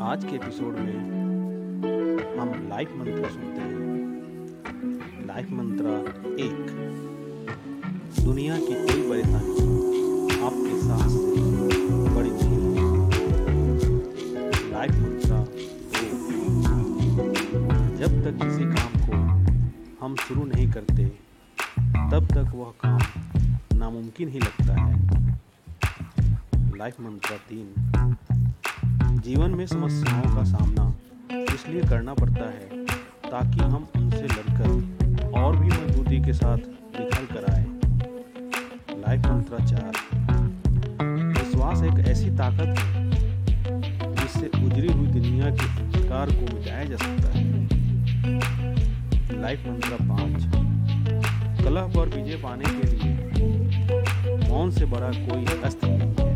Episode में हम life मंत्र सुनते हैं। लाइफ मंत्र एक। दुनिया की कोई परेशानी आपके साथ बड़ी नहीं लाइफ मंत्र जब तक किसी काम को हम शुरू नहीं करते, तब तक वह काम नामुमकिन ही लगता है। लाइफ मंत्र तीन। जीवन में समस्याओं का सामना इसलिए करना पड़ता है ताकि हम उनसे लड़कर और भी मजबूती के साथ निखर कर आए। लाइफ मंत्र चार। विश्वास एक ऐसी ताकत है जिससे उजरी हुई दुनिया के अंधकार को मिटाया जा सकता है। लाइफ मंत्र पाँच। कलह पर विजय पाने के लिए मौन से बड़ा कोई अस्त्र नहीं।